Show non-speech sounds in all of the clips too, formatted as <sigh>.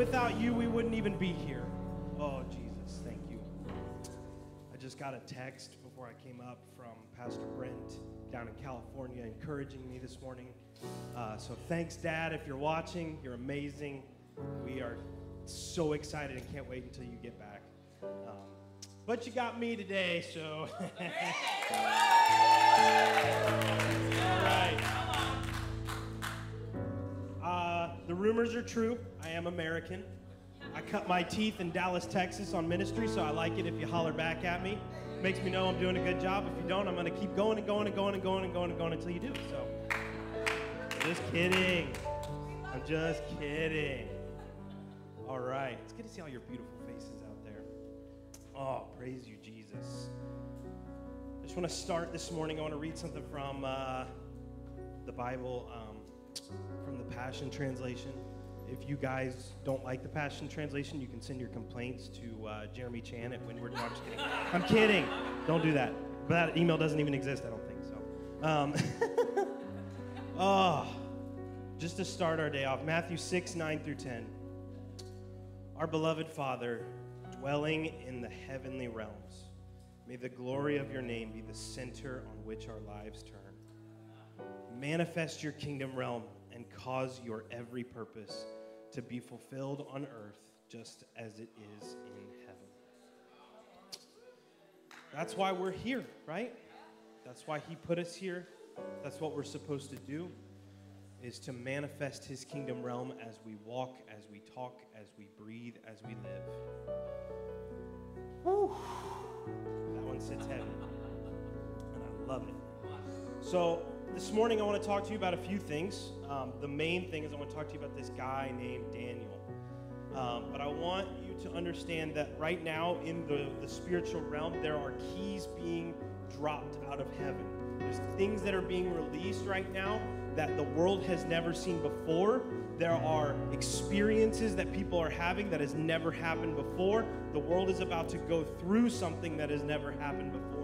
without you, we wouldn't even be here. Oh, Jesus, thank you. I just got a text before I came up from Pastor Brent down in California encouraging me this morning. Uh, so thanks, Dad. If you're watching, you're amazing. We are so excited and can't wait until you get back. Um, but you got me today, so. All <laughs> right. Uh, the rumors are true. I am American. I cut my teeth in Dallas, Texas on ministry, so I like it if you holler back at me. Makes me know I'm doing a good job. If you don't, I'm going to keep going and going and going and going and going and going until you do. So, just kidding. I'm just kidding. All right. It's good to see all your beautiful faces out there. Oh, praise you, Jesus. I just want to start this morning. I want to read something from uh, the Bible, um, from the Passion Translation. If you guys don't like the Passion Translation, you can send your complaints to uh, Jeremy Chan at Windward. No, I'm just kidding. I'm kidding. Don't do that. But that email doesn't even exist, I don't think so. Um, <laughs> oh, just to start our day off, Matthew 6, 9 through 10. Our beloved Father, dwelling in the heavenly realms, may the glory of your name be the center on which our lives turn. Manifest your kingdom realm and cause your every purpose to be fulfilled on earth just as it is in heaven. That's why we're here, right? That's why he put us here. That's what we're supposed to do is to manifest his kingdom realm as we walk, as we talk, as we breathe, as we live. Whew. That one sits heavy. And I love it. So, this morning I want to talk to you about a few things. Um, the main thing is I want to talk to you about this guy named Daniel. Um, but I want you to understand that right now in the, the spiritual realm, there are keys being dropped out of heaven. There's things that are being released right now that the world has never seen before. There are experiences that people are having that has never happened before. The world is about to go through something that has never happened before.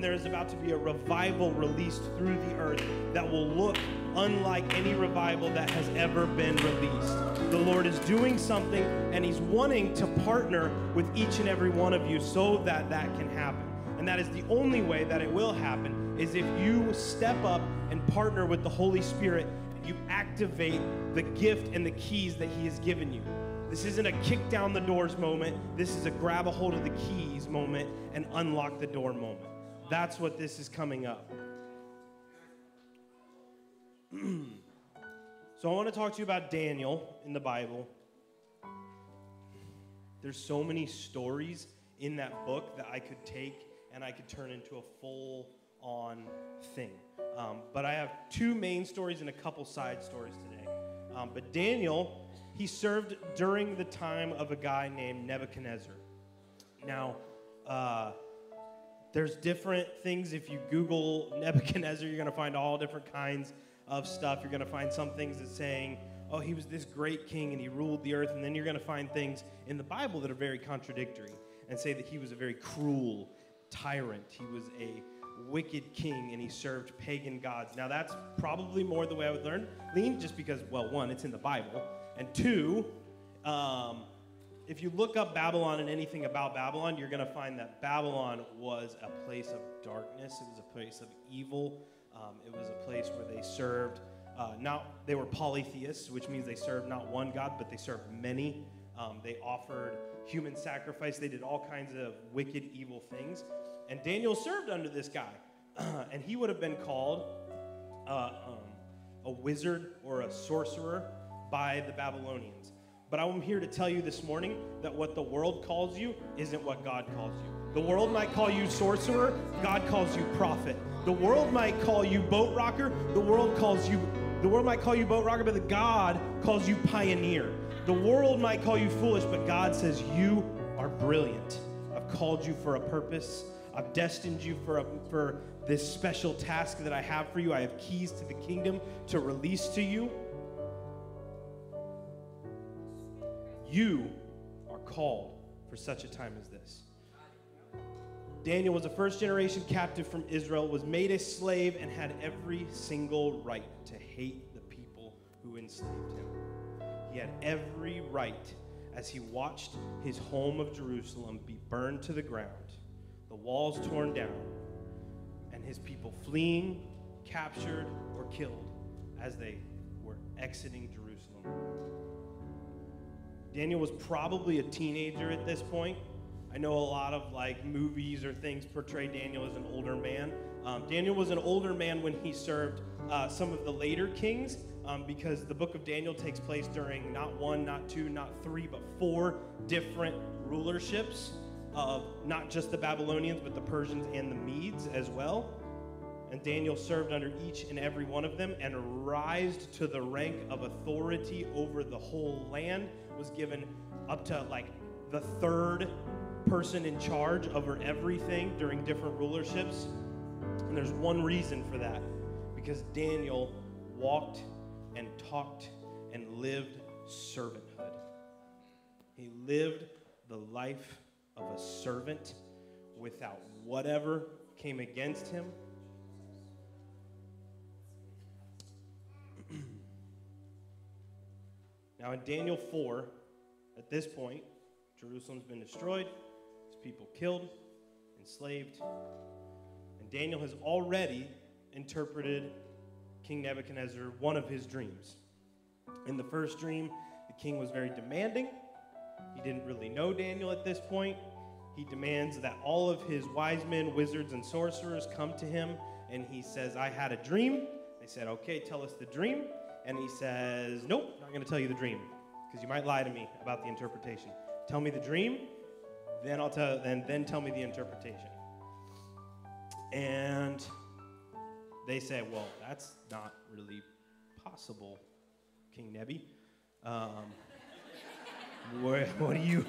And there is about to be a revival released through the earth that will look unlike any revival that has ever been released. The Lord is doing something and He's wanting to partner with each and every one of you so that that can happen. And that is the only way that it will happen is if you step up and partner with the Holy Spirit and you activate the gift and the keys that He has given you. This isn't a kick down the doors moment. This is a grab a hold of the keys moment and unlock the door moment. That's what this is coming up. <clears throat> so I want to talk to you about Daniel in the Bible. There's so many stories in that book that I could take and I could turn into a full on thing. Um, but I have two main stories and a couple side stories today. Um, but Daniel, he served during the time of a guy named Nebuchadnezzar. Now, uh, there's different things. If you Google Nebuchadnezzar, you're going to find all different kinds of stuff. You're going to find some things that saying, oh, he was this great king and he ruled the earth. And then you're going to find things in the Bible that are very contradictory and say that he was a very cruel tyrant. He was a wicked king and he served pagan gods. Now, that's probably more the way I would learn, lean, just because, well, one, it's in the Bible. And two, um, if you look up Babylon and anything about Babylon, you're going to find that Babylon was a place of darkness, it was a place of evil. Um, it was a place where they served, uh, not, they were polytheists, which means they served not one God, but they served many. Um, they offered human sacrifice. They did all kinds of wicked, evil things. And Daniel served under this guy. <clears throat> and he would have been called uh, um, a wizard or a sorcerer by the Babylonians. But I'm here to tell you this morning that what the world calls you isn't what God calls you. The world might call you sorcerer, God calls you prophet. The world might call you boat rocker, the world calls you the world might call you boat rocker, but the God calls you pioneer. The world might call you foolish, but God says you are brilliant. I've called you for a purpose. I've destined you for, a, for this special task that I have for you. I have keys to the kingdom to release to you. You are called for such a time as this. Daniel was a first generation captive from Israel, was made a slave, and had every single right to hate the people who enslaved him. He had every right as he watched his home of Jerusalem be burned to the ground, the walls torn down, and his people fleeing, captured, or killed as they were exiting Jerusalem. Daniel was probably a teenager at this point. I know a lot of like movies or things portray Daniel as an older man. Um, Daniel was an older man when he served uh, some of the later kings um, because the book of Daniel takes place during not one, not two, not three, but four different rulerships of not just the Babylonians, but the Persians and the Medes as well. And Daniel served under each and every one of them and rised to the rank of authority over the whole land, was given up to like the third person in charge over everything during different rulerships. And there's one reason for that because Daniel walked and talked and lived servanthood. He lived the life of a servant without whatever came against him. Now, in Daniel 4, at this point, Jerusalem's been destroyed, his people killed, enslaved, and Daniel has already interpreted King Nebuchadnezzar one of his dreams. In the first dream, the king was very demanding. He didn't really know Daniel at this point. He demands that all of his wise men, wizards, and sorcerers come to him, and he says, I had a dream. They said, Okay, tell us the dream. And he says, Nope, I'm not going to tell you the dream, because you might lie to me about the interpretation. Tell me the dream, then I'll tell, then, then tell me the interpretation. And they say, well, that's not really possible, King Nebi. Um, <laughs> what, what, are you,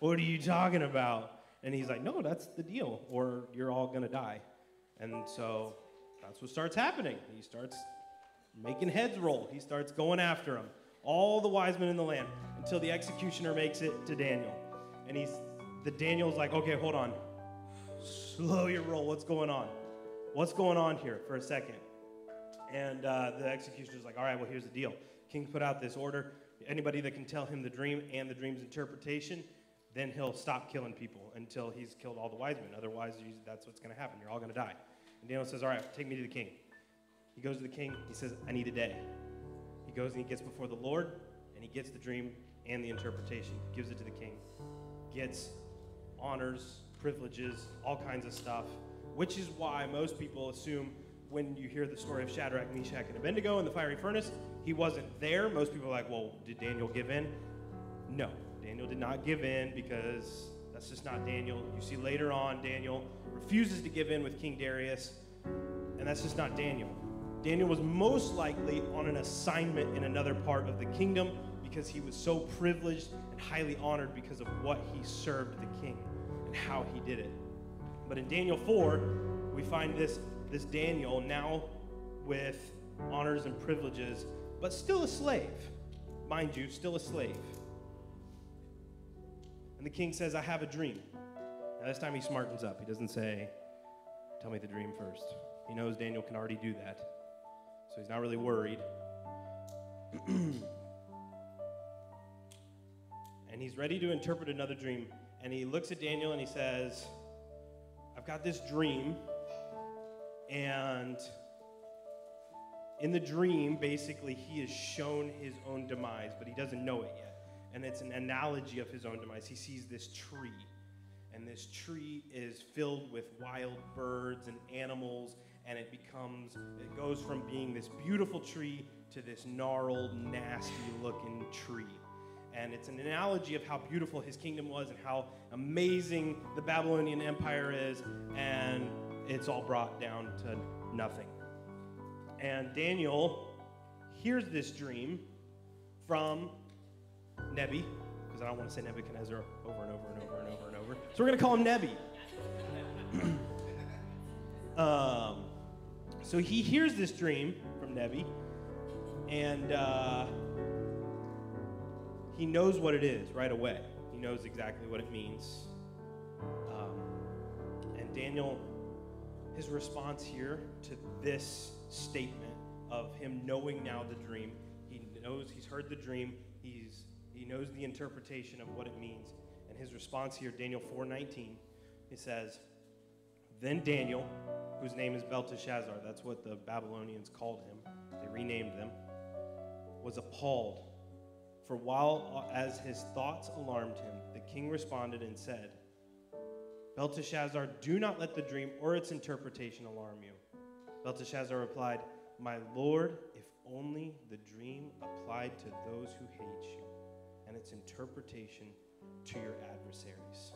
what are you talking about? And he's like, no, that's the deal, or you're all gonna die. And so that's what starts happening. He starts making heads roll. He starts going after him, all the wise men in the land, until the executioner makes it to Daniel. And he's the Daniel's like, okay, hold on, slow your roll. What's going on? What's going on here for a second? And uh, the executioner's like, all right, well, here's the deal. King put out this order. Anybody that can tell him the dream and the dream's interpretation, then he'll stop killing people until he's killed all the wise men. Otherwise, that's what's going to happen. You're all going to die. And Daniel says, all right, take me to the king. He goes to the king. He says, I need a day. He goes and he gets before the Lord, and he gets the dream and the interpretation, gives it to the king, gets honors, privileges, all kinds of stuff, which is why most people assume when you hear the story of Shadrach, Meshach, and Abednego in the fiery furnace, he wasn't there. Most people are like, well, did Daniel give in? No, Daniel did not give in because that's just not Daniel. You see later on, Daniel refuses to give in with King Darius, and that's just not Daniel. Daniel was most likely on an assignment in another part of the kingdom because he was so privileged and highly honored because of what he served the king and how he did it. But in Daniel 4, we find this, this Daniel now with honors and privileges, but still a slave. Mind you, still a slave. And the king says, I have a dream. Now, this time he smartens up. He doesn't say, Tell me the dream first. He knows Daniel can already do that. So he's not really worried. <clears throat> and he's ready to interpret another dream. And he looks at Daniel and he says, I've got this dream, and in the dream, basically, he is shown his own demise, but he doesn't know it yet. And it's an analogy of his own demise. He sees this tree, and this tree is filled with wild birds and animals, and it becomes, it goes from being this beautiful tree to this gnarled, nasty looking tree and it's an analogy of how beautiful his kingdom was and how amazing the Babylonian Empire is, and it's all brought down to nothing. And Daniel hears this dream from Nebi, because I don't want to say Nebuchadnezzar over and over and over and over and over. So we're going to call him Nebi. <clears throat> um, so he hears this dream from Nebi, and. Uh, he knows what it is right away. He knows exactly what it means. Um, and Daniel, his response here to this statement of him knowing now the dream, he knows he's heard the dream. He's he he knows the interpretation of what it means. And his response here, Daniel 4:19, he says, Then Daniel, whose name is Belteshazzar, that's what the Babylonians called him, they renamed them, was appalled. For while uh, as his thoughts alarmed him, the king responded and said, Belteshazzar, do not let the dream or its interpretation alarm you. Belteshazzar replied, My lord, if only the dream applied to those who hate you, and its interpretation to your adversaries.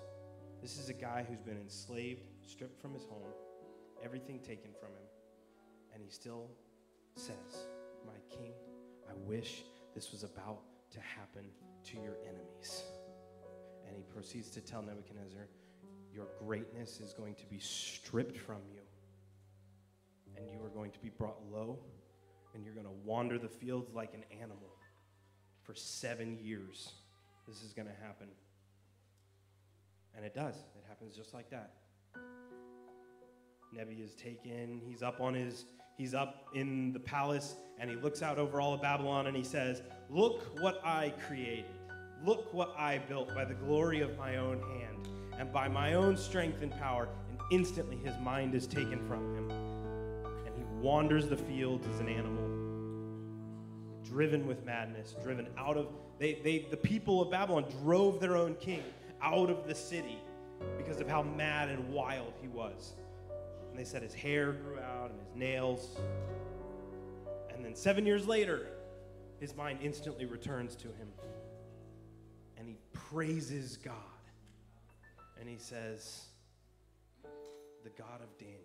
This is a guy who's been enslaved, stripped from his home, everything taken from him, and he still says, My king, I wish this was about to happen to your enemies. And he proceeds to tell Nebuchadnezzar, Your greatness is going to be stripped from you, and you are going to be brought low, and you're going to wander the fields like an animal for seven years. This is going to happen. And it does. It happens just like that. Nebi is taken. He's up on his he's up in the palace and he looks out over all of Babylon and he says, "Look what I created. Look what I built by the glory of my own hand and by my own strength and power." And instantly his mind is taken from him. And he wanders the fields as an animal, driven with madness, driven out of they, they the people of Babylon drove their own king out of the city because of how mad and wild he was. And they said his hair grew out and his nails. And then seven years later, his mind instantly returns to him. And he praises God. And he says, The God of Daniel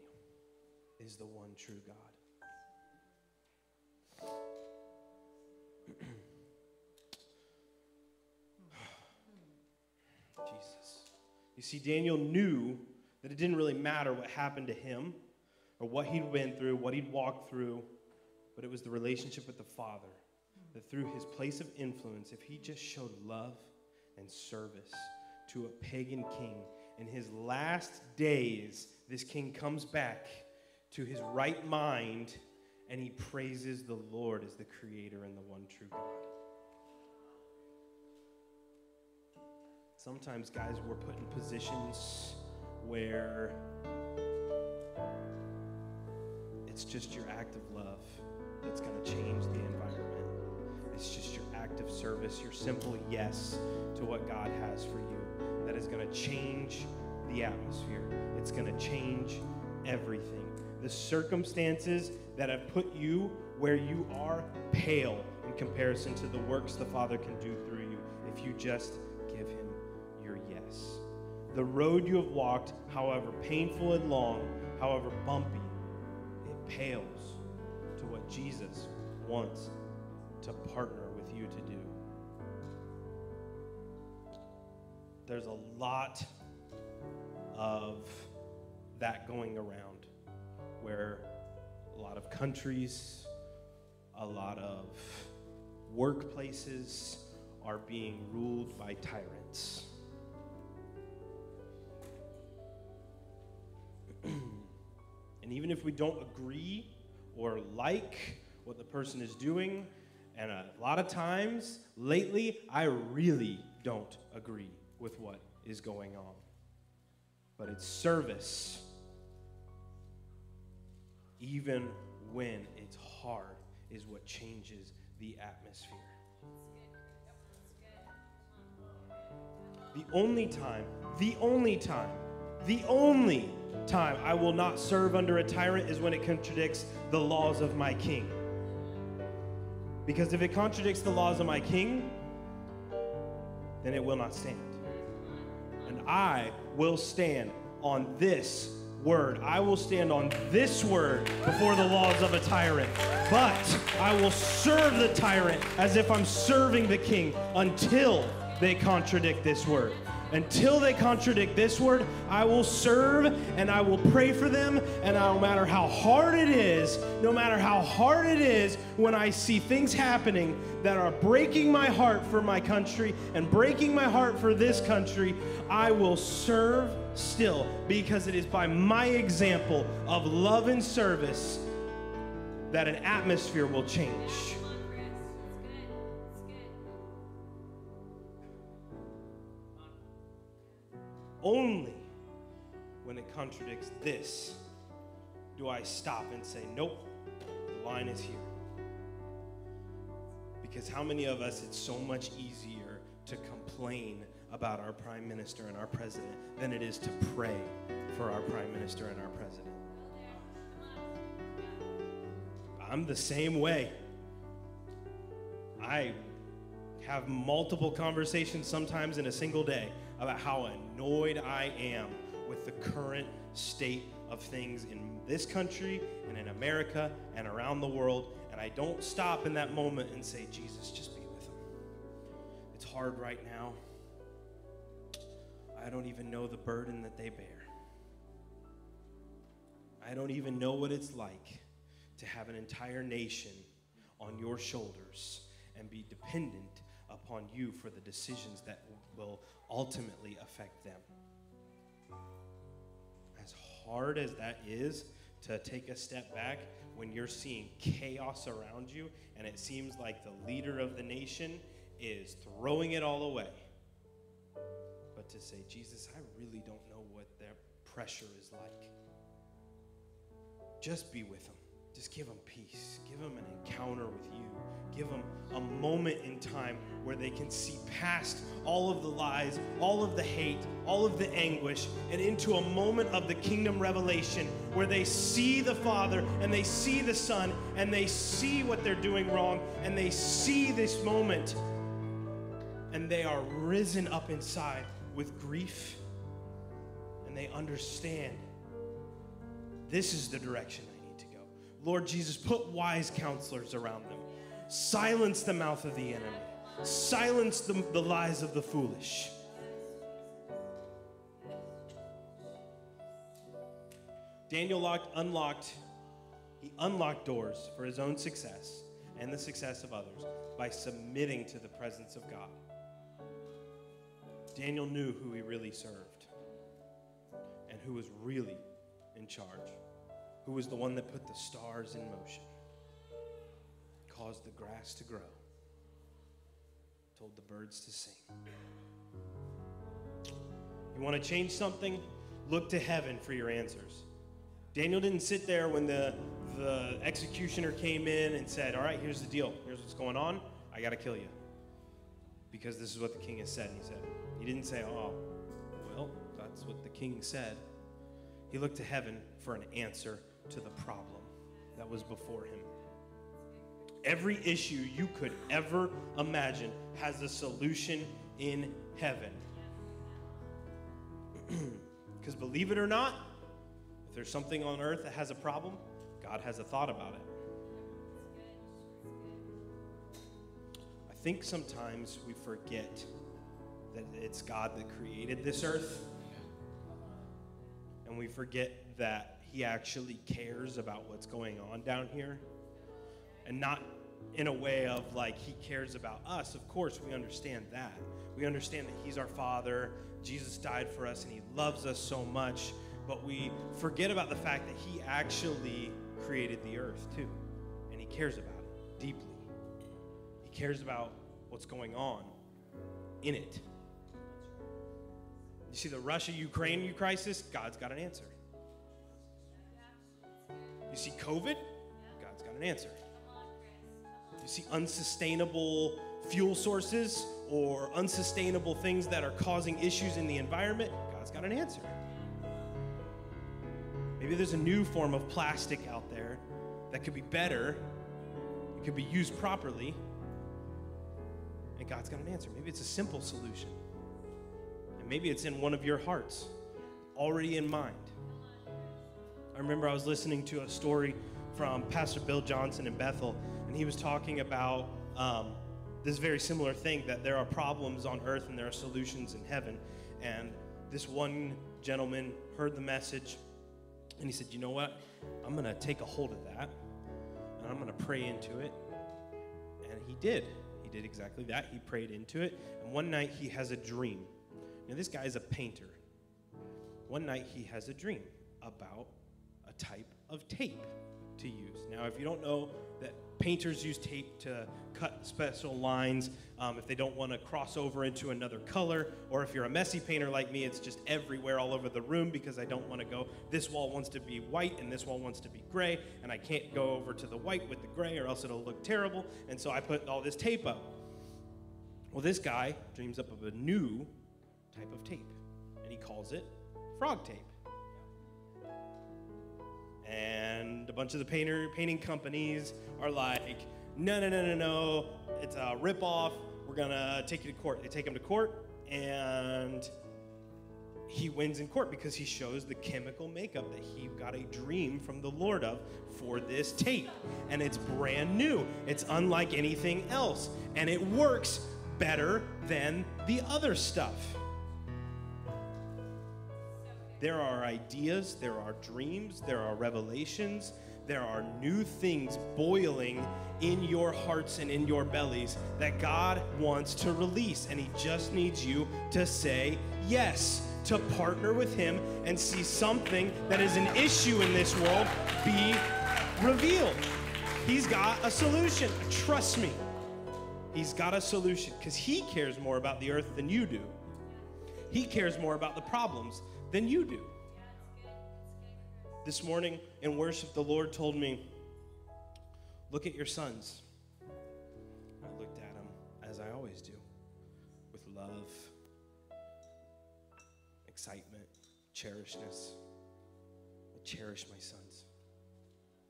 is the one true God. <clears throat> Jesus. You see, Daniel knew that it didn't really matter what happened to him or what he'd been through, what he'd walked through, but it was the relationship with the Father. That through his place of influence, if he just showed love and service to a pagan king, in his last days, this king comes back to his right mind and he praises the Lord as the creator and the one true God. Sometimes, guys, we're put in positions where it's just your act of love that's going to change the environment. It's just your act of service, your simple yes to what God has for you that is going to change the atmosphere. It's going to change everything. The circumstances that have put you where you are pale in comparison to the works the Father can do through you if you just the road you have walked, however painful and long, however bumpy, it pales to what Jesus wants to partner with you to do. There's a lot of that going around where a lot of countries, a lot of workplaces are being ruled by tyrants. And even if we don't agree or like what the person is doing, and a lot of times lately, I really don't agree with what is going on. But it's service, even when it's hard, is what changes the atmosphere. The only time, the only time, the only time I will not serve under a tyrant is when it contradicts the laws of my king. Because if it contradicts the laws of my king, then it will not stand. And I will stand on this word. I will stand on this word before the laws of a tyrant. But I will serve the tyrant as if I'm serving the king until they contradict this word. Until they contradict this word, I will serve and I will pray for them. And no matter how hard it is, no matter how hard it is, when I see things happening that are breaking my heart for my country and breaking my heart for this country, I will serve still because it is by my example of love and service that an atmosphere will change. Only when it contradicts this do I stop and say, nope, the line is here. Because how many of us, it's so much easier to complain about our prime minister and our president than it is to pray for our prime minister and our president? I'm the same way. I have multiple conversations sometimes in a single day about how annoyed I am with the current state of things in this country and in America and around the world. And I don't stop in that moment and say, Jesus, just be with them. It's hard right now. I don't even know the burden that they bear. I don't even know what it's like to have an entire nation on your shoulders and be dependent upon you for the decisions that will ultimately affect them. As hard as that is to take a step back when you're seeing chaos around you and it seems like the leader of the nation is throwing it all away. But to say, Jesus, I really don't know what their pressure is like. Just be with them. Just give them peace. Give them an encounter with you. Give them a moment in time where they can see past all of the lies, all of the hate, all of the anguish, and into a moment of the kingdom revelation where they see the Father and they see the Son and they see what they're doing wrong and they see this moment and they are risen up inside with grief and they understand this is the direction Lord Jesus, put wise counselors around them. Silence the mouth of the enemy. Silence the, the lies of the foolish. Daniel locked, unlocked, he unlocked doors for his own success and the success of others by submitting to the presence of God. Daniel knew who he really served and who was really in charge who was the one that put the stars in motion, caused the grass to grow, told the birds to sing. You want to change something? Look to heaven for your answers. Daniel didn't sit there when the, the executioner came in and said, All right, here's the deal. Here's what's going on. I got to kill you. Because this is what the king has said. he said, He didn't say, Oh, well, that's what the king said. He looked to heaven for an answer to the problem that was before him. Every issue you could ever imagine has a solution in heaven. <clears throat> Because believe it or not, if there's something on earth that has a problem, God has a thought about it. I think sometimes we forget that it's God that created this earth, and we forget that he actually cares about what's going on down here. And not in a way of like he cares about us. Of course, we understand that. We understand that he's our father, Jesus died for us, and he loves us so much. But we forget about the fact that he actually created the earth too. And he cares about it deeply. He cares about what's going on in it. You see the Russia Ukraine crisis? God's got an answer. You see COVID? God's got an answer. You see unsustainable fuel sources or unsustainable things that are causing issues in the environment? God's got an answer. Maybe there's a new form of plastic out there that could be better, it could be used properly, and God's got an answer. Maybe it's a simple solution. And maybe it's in one of your hearts, already in mind. I remember I was listening to a story from Pastor Bill Johnson in Bethel, and he was talking about um, this very similar thing that there are problems on earth and there are solutions in heaven. And this one gentleman heard the message and he said, You know what? I'm going to take a hold of that and I'm going to pray into it. And he did. He did exactly that. He prayed into it. And one night he has a dream. Now, this guy is a painter. One night he has a dream about type of tape to use. Now, if you don't know that painters use tape to cut special lines um, if they don't want to cross over into another color. Or if you're a messy painter like me, it's just everywhere all over the room because I don't want to go, this wall wants to be white and this wall wants to be gray, and I can't go over to the white with the gray or else it'll look terrible. And so I put all this tape up. Well, this guy dreams up of a new type of tape, and he calls it frog tape. And a bunch of the painter painting companies are like, no, no, no, no, no, it's a ripoff. We're gonna take you to court. They take him to court, and he wins in court because he shows the chemical makeup that he got a dream from the Lord of for this tape. And it's brand new. It's unlike anything else. And it works better than the other stuff. There are ideas, there are dreams, there are revelations, there are new things boiling in your hearts and in your bellies that God wants to release. And He just needs you to say yes, to partner with Him and see something that is an issue in this world be revealed. He's got a solution. Trust me. He's got a solution because He cares more about the earth than you do. He cares more about the problems than you do. This morning in worship, the Lord told me, Look at your sons. I looked at them as I always do, with love, excitement, cherishness. I cherish my sons.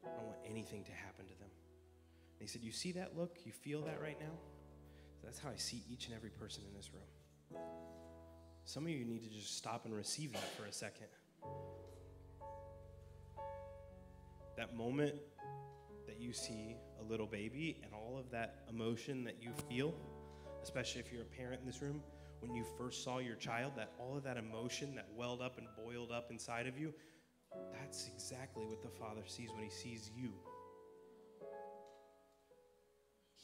I don't want anything to happen to them. And he said, You see that look? You feel that right now? That's how I see each and every person in this room. Some of you need to just stop and receive that for a second. That moment that you see a little baby and all of that emotion that you feel, especially if you're a parent in this room, when you first saw your child, that all of that emotion that welled up and boiled up inside of you, that's exactly what the Father sees when He sees you.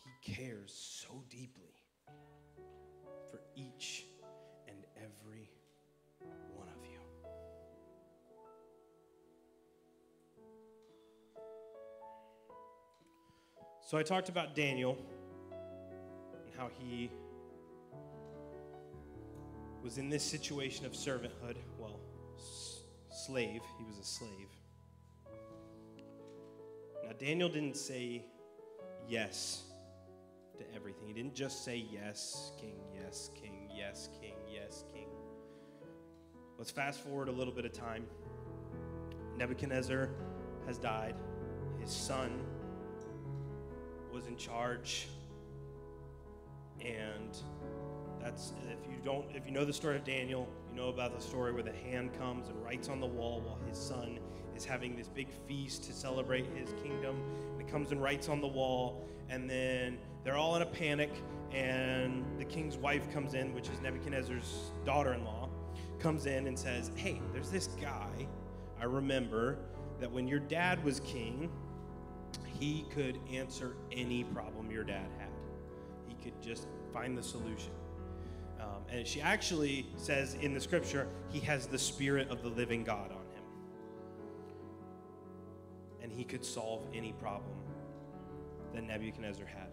He cares so deeply for each So I talked about Daniel and how he was in this situation of servanthood. Well, s- slave. He was a slave. Now, Daniel didn't say yes to everything. He didn't just say yes, king, yes, king, yes, king, yes, king. Let's fast forward a little bit of time. Nebuchadnezzar has died. His son was in charge. And that's if you don't if you know the story of Daniel, you know about the story where the hand comes and writes on the wall while his son is having this big feast to celebrate his kingdom. And it comes and writes on the wall, and then they're all in a panic, and the king's wife comes in, which is Nebuchadnezzar's daughter-in-law, comes in and says, Hey, there's this guy. I remember that when your dad was king, he could answer any problem your dad had. He could just find the solution. Um, and she actually says in the scripture, he has the spirit of the living God on him. And he could solve any problem that Nebuchadnezzar had.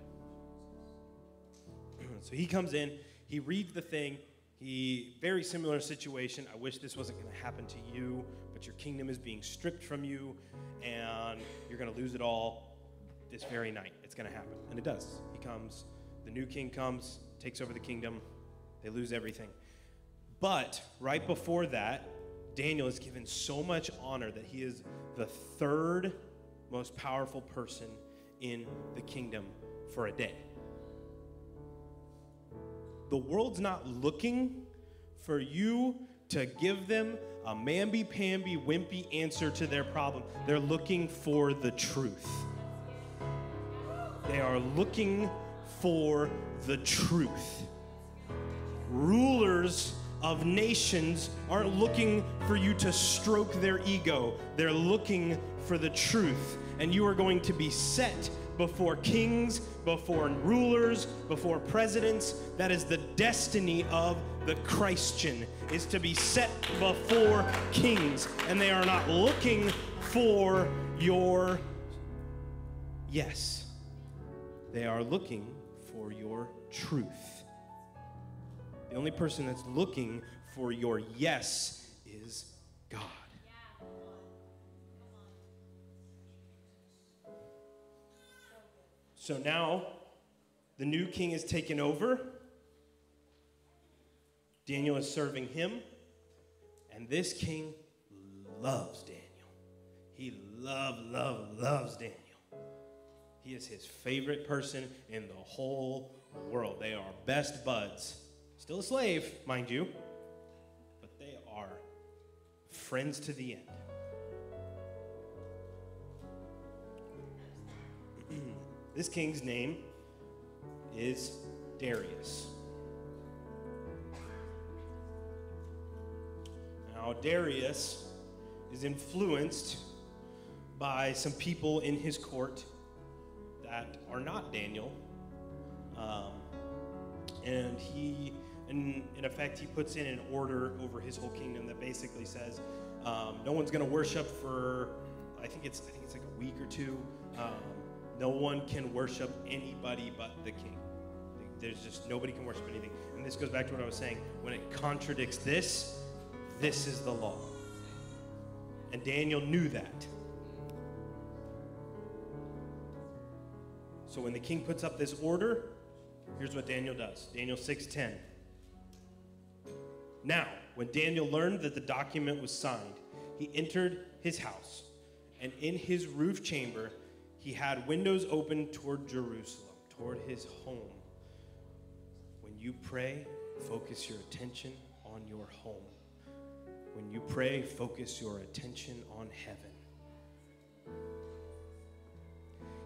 <clears throat> so he comes in, he reads the thing. He, very similar situation. I wish this wasn't going to happen to you, but your kingdom is being stripped from you, and you're going to lose it all this very night. It's going to happen. And it does. He comes, the new king comes, takes over the kingdom, they lose everything. But right before that, Daniel is given so much honor that he is the third most powerful person in the kingdom for a day. The world's not looking for you to give them a mamby pamby wimpy answer to their problem. They're looking for the truth. They are looking for the truth. Rulers of nations aren't looking for you to stroke their ego, they're looking for the truth. And you are going to be set before kings, before rulers, before presidents. That is the destiny of the Christian, is to be set before kings. And they are not looking for your yes. They are looking for your truth. The only person that's looking for your yes is God. So now the new king is taken over. Daniel is serving him. And this king loves Daniel. He love, love, loves Daniel. He is his favorite person in the whole world. They are best buds. Still a slave, mind you, but they are friends to the end. <clears throat> this king's name is Darius. Now, Darius is influenced by some people in his court that are not Daniel. Um, and he, in, in effect, he puts in an order over his whole kingdom that basically says um, no one's going to worship for, I think it's, I think it's like a week or two. Um, no one can worship anybody but the king. There's just nobody can worship anything. And this goes back to what I was saying. When it contradicts this, this is the law. And Daniel knew that. So when the king puts up this order, here's what Daniel does. Daniel 6:10. Now, when Daniel learned that the document was signed, he entered his house, and in his roof chamber he had windows open toward Jerusalem, toward his home. When you pray, focus your attention on your home. When you pray, focus your attention on heaven.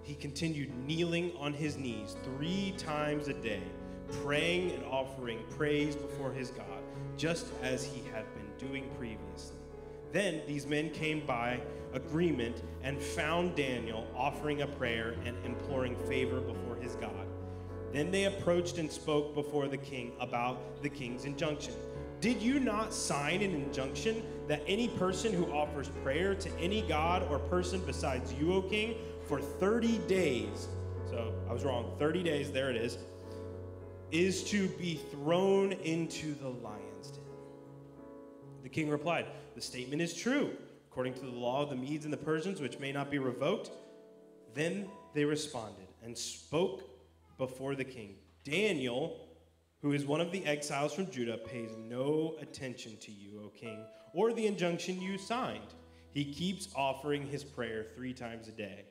He continued kneeling on his knees three times a day, praying and offering praise before his God, just as he had been doing previously. Then these men came by agreement and found Daniel offering a prayer and imploring favor before his God. Then they approached and spoke before the king about the king's injunction. Did you not sign an injunction that any person who offers prayer to any god or person besides you, O king, for 30 days, so I was wrong, 30 days, there it is, is to be thrown into the lion's den. The king replied, The statement is true, according to the law of the Medes and the Persians, which may not be revoked. Then they responded and spoke before the king. Daniel, who is one of the exiles from Judah, pays no attention to you, O king, or the injunction you signed. He keeps offering his prayer three times a day.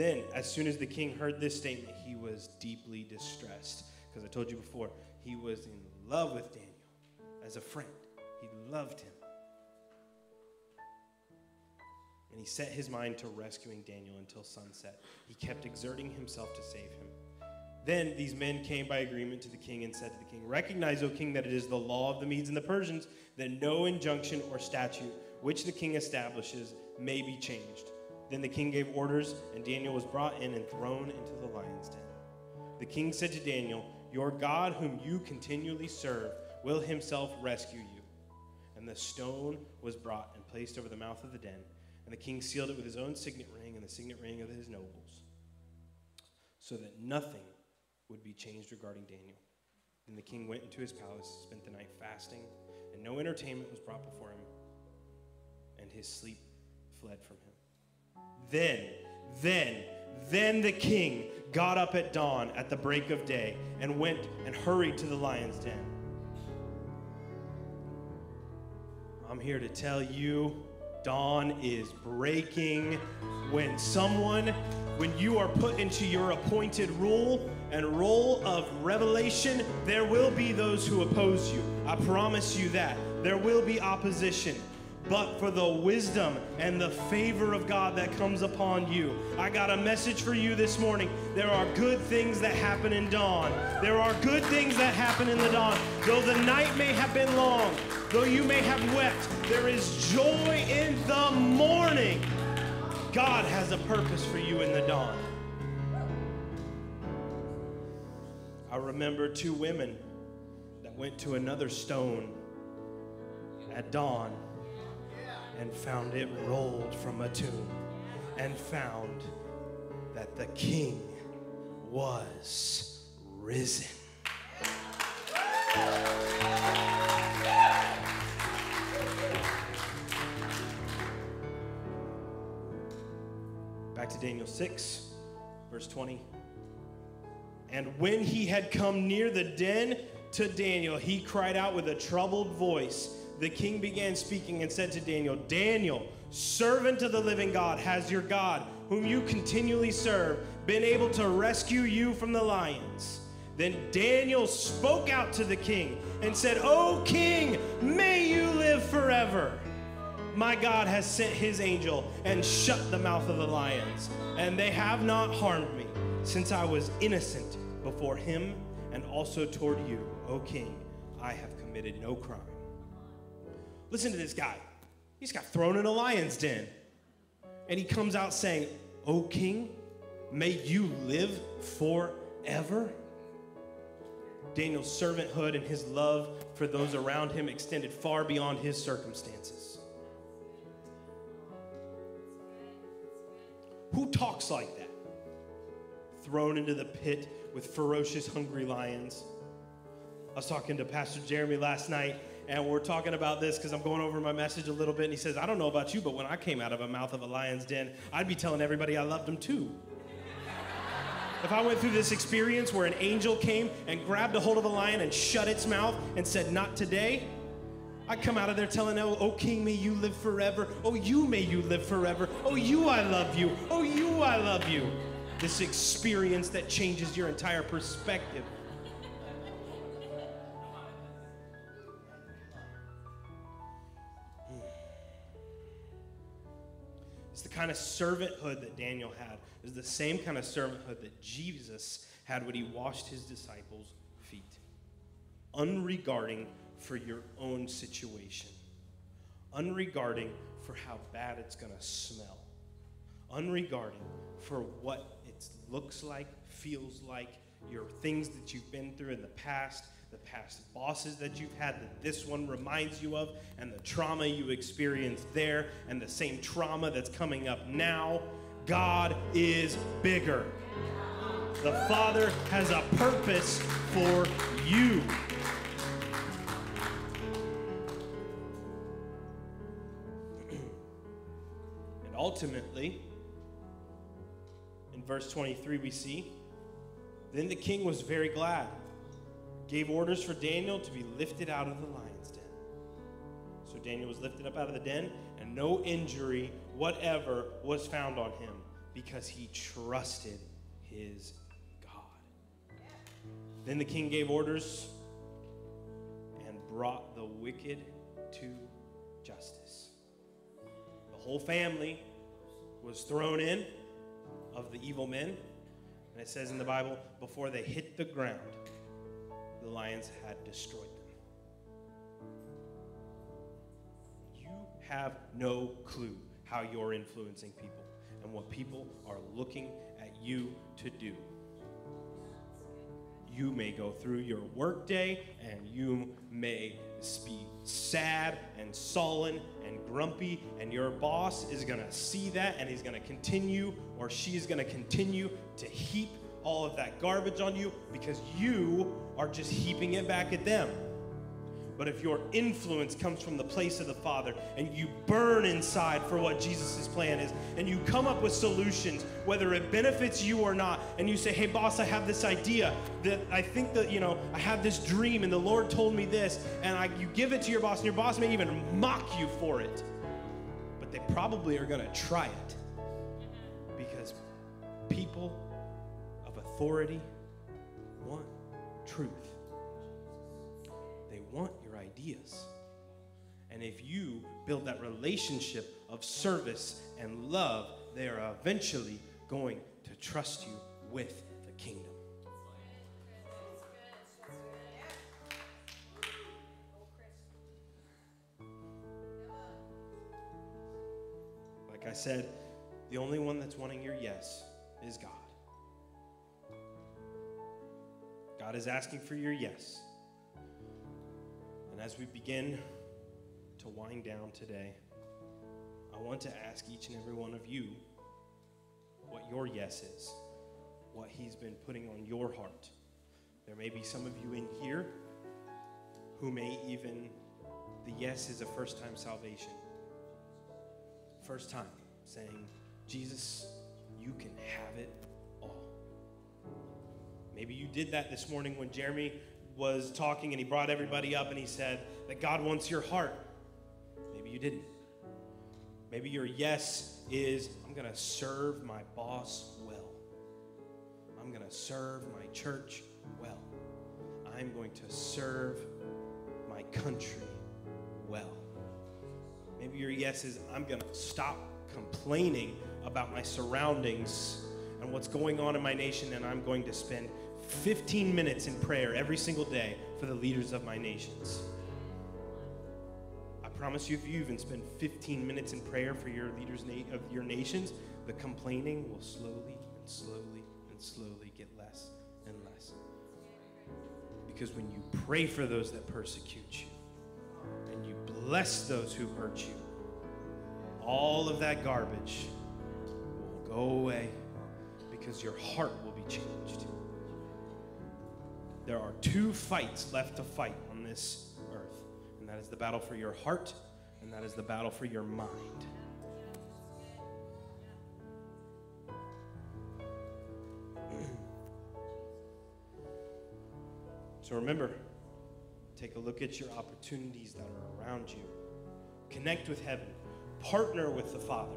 Then, as soon as the king heard this statement, he was deeply distressed. Because I told you before, he was in love with Daniel as a friend, he loved him. And he set his mind to rescuing Daniel until sunset. He kept exerting himself to save him. Then these men came by agreement to the king and said to the king, Recognize, O king, that it is the law of the Medes and the Persians that no injunction or statute which the king establishes may be changed then the king gave orders, and Daniel was brought in and thrown into the lion's den. The king said to Daniel, Your God, whom you continually serve, will himself rescue you. And the stone was brought and placed over the mouth of the den, and the king sealed it with his own signet ring and the signet ring of his nobles, so that nothing would be changed regarding Daniel. Then the king went into his palace, spent the night fasting, and no entertainment was brought before him, and his sleep fled from him. Then, then, then the king got up at dawn at the break of day and went and hurried to the lion's den. I'm here to tell you dawn is breaking when someone, when you are put into your appointed rule and role of revelation, there will be those who oppose you. I promise you that. There will be opposition but for the wisdom and the favor of God that comes upon you. I got a message for you this morning. There are good things that happen in dawn. There are good things that happen in the dawn. Though the night may have been long, though you may have wept, there is joy in the morning. God has a purpose for you in the dawn. I remember two women that went to another stone at dawn and found it rolled from a tomb and found that the king was risen. Back to Daniel 6, verse 20. And when he had come near the den to Daniel, he cried out with a troubled voice. The king began speaking and said to Daniel, Daniel, servant of the living God, has your God, whom you continually serve, been able to rescue you from the lions? Then Daniel spoke out to the king and said, O king, may you live forever. My God has sent his angel and shut the mouth of the lions, and they have not harmed me, since I was innocent before him and also toward you, O king. I have committed no crime. Listen to this guy. He's got thrown in a lion's den. And he comes out saying, O king, may you live forever. Daniel's servanthood and his love for those around him extended far beyond his circumstances. Who talks like that? Thrown into the pit with ferocious, hungry lions. I was talking to Pastor Jeremy last night, and we're talking about this because I'm going over my message a little bit, and he says, I don't know about you, but when I came out of a mouth of a lion's den, I'd be telling everybody I loved them too. If I went through this experience where an angel came and grabbed a hold of a lion and shut its mouth and said, Not today, I'd come out of there telling, Oh, oh King, may you live forever. Oh, you may you live forever. Oh, you, I love you. Oh, you, I love you. This experience that changes your entire perspective. Kind of servanthood that Daniel had. is the same kind of servanthood that Jesus had when he washed his disciples' feet. Unregarding for your own situation. Unregarding for how bad it's going to smell. Unregarding for what it looks like, feels like, your things that you've been through in the past, the past bosses that you've had that this one reminds you of, and the trauma you experienced there, and the same trauma that's coming up now. God is bigger. The Father has a purpose for you. <clears throat> and ultimately, in verse 23, we see, Then the king was very glad, gave orders for Daniel to be lifted out of the lion's den. So Daniel was lifted up out of the den, and no injury whatever was found on him because he trusted his God. Then the king gave orders and brought the wicked to justice. The whole family was thrown in of the evil men. And it says in the Bible, before they hit the ground, the lions had destroyed them. You have no clue how you're influencing people and what people are looking at you to do. You may go through your workday and you may be sad and sullen and grumpy, and your boss is to see that and he's to continue, or she is going to continue to heap all of that garbage on you because you are just heaping it back at them. But if your influence comes from the place of the Father and you burn inside for what Jesus' plan is, and you come up with solutions, whether it benefits you or not, and you say, Hey, boss, I have this idea that I think that, you know, I have this dream and the Lord told me this, and I, you give it to your boss, and your boss may even mock you for it. But they probably are going to try it because people authority want truth. They want your ideas. And if you build that relationship of service and love, they are eventually going to trust you with the kingdom. Like I said, the only one that's wanting your yes is God. God is asking for your yes. And as we begin to wind down today, I want to ask each and every one of you what your yes is. what He's been putting on your heart. There may be some of you in here who may even, the yes is a first time salvation. First time saying, Jesus, you can have it. Maybe you did that this morning when Jeremy was talking and he brought everybody up and he said that God wants your heart. Maybe you didn't. Maybe your yes is I'm going to serve my boss well. I'm going to serve my church well. I'm going to serve my country well. Maybe your yes is I'm going to stop complaining about my surroundings and what's going on in my nation, and I'm going to spend 15 minutes in prayer every single day for the leaders of my nations. I promise you, if you even spend 15 minutes in prayer for your leaders of your nations, the complaining will slowly and slowly and slowly get less and less. Because when you pray for those that persecute you, and you bless those who hurt you, all of that garbage will go away because your heart will be changed. There are two fights left to fight on this earth, and that is the battle for your heart, and that is the battle for your mind. <clears throat> so remember, take a look at your opportunities that are around you. Connect with heaven, partner with the Father.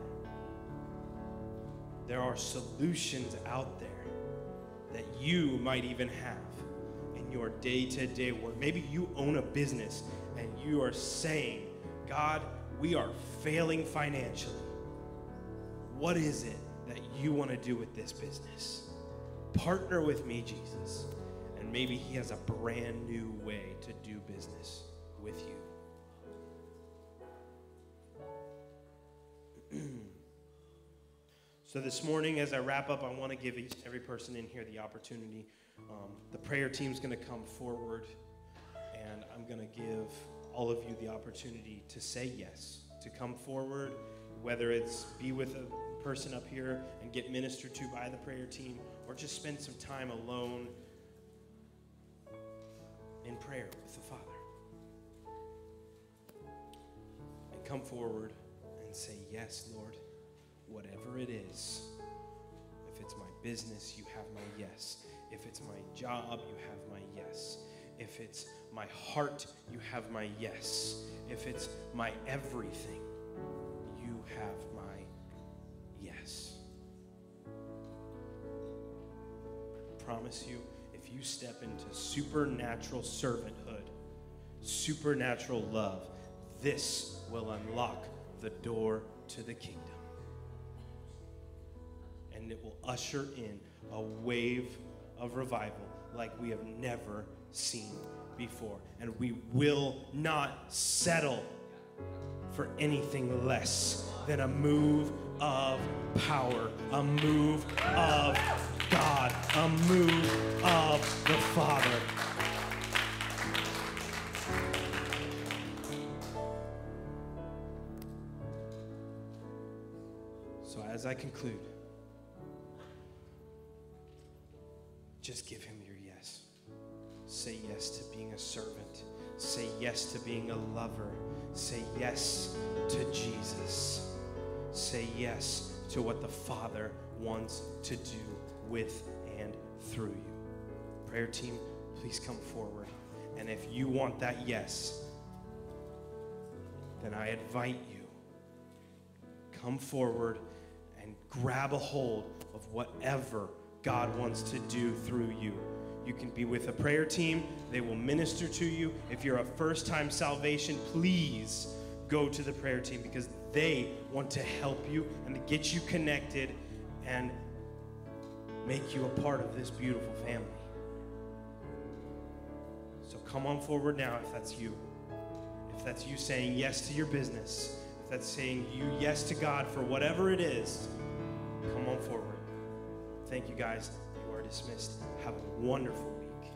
There are solutions out there that you might even have your day to day work. Maybe you own a business and you are saying, God, we are failing financially. What is it that you want to do with this business? Partner with me, Jesus. And maybe He has a brand new way to do business with you. <clears throat> so, this morning, as I wrap up, I want to give each, every person in here the opportunity um, the prayer team's going to come forward, and I'm going to give all of you the opportunity to say yes, to come forward, whether it's be with a person up here and get ministered to by the prayer team, or just spend some time alone in prayer with the Father. And come forward and say, Yes, Lord, whatever it is. If it's my business, you have my yes. If it's my job, you have my yes. If it's my heart, you have my yes. If it's my everything, you have my yes. I promise you, if you step into supernatural servanthood, supernatural love, this will unlock the door to the kingdom. And it will usher in a wave of revival like we have never seen before. And we will not settle for anything less than a move of power, a move of God, a move of the Father. So, as I conclude, Just give him your yes. Say yes to being a servant. Say yes to being a lover. Say yes to Jesus. Say yes to what the Father wants to do with and through you. Prayer team, please come forward. And if you want that yes, then I invite you come forward and grab a hold of whatever God wants to do through you. You can be with a prayer team, they will minister to you. If you're a first time salvation, please go to the prayer team because they want to help you and to get you connected and make you a part of this beautiful family. So come on forward now if that's you. If that's you saying yes to your business, if that's saying you yes to God for whatever it is, come on forward. Thank you guys. You are dismissed. Have a wonderful week.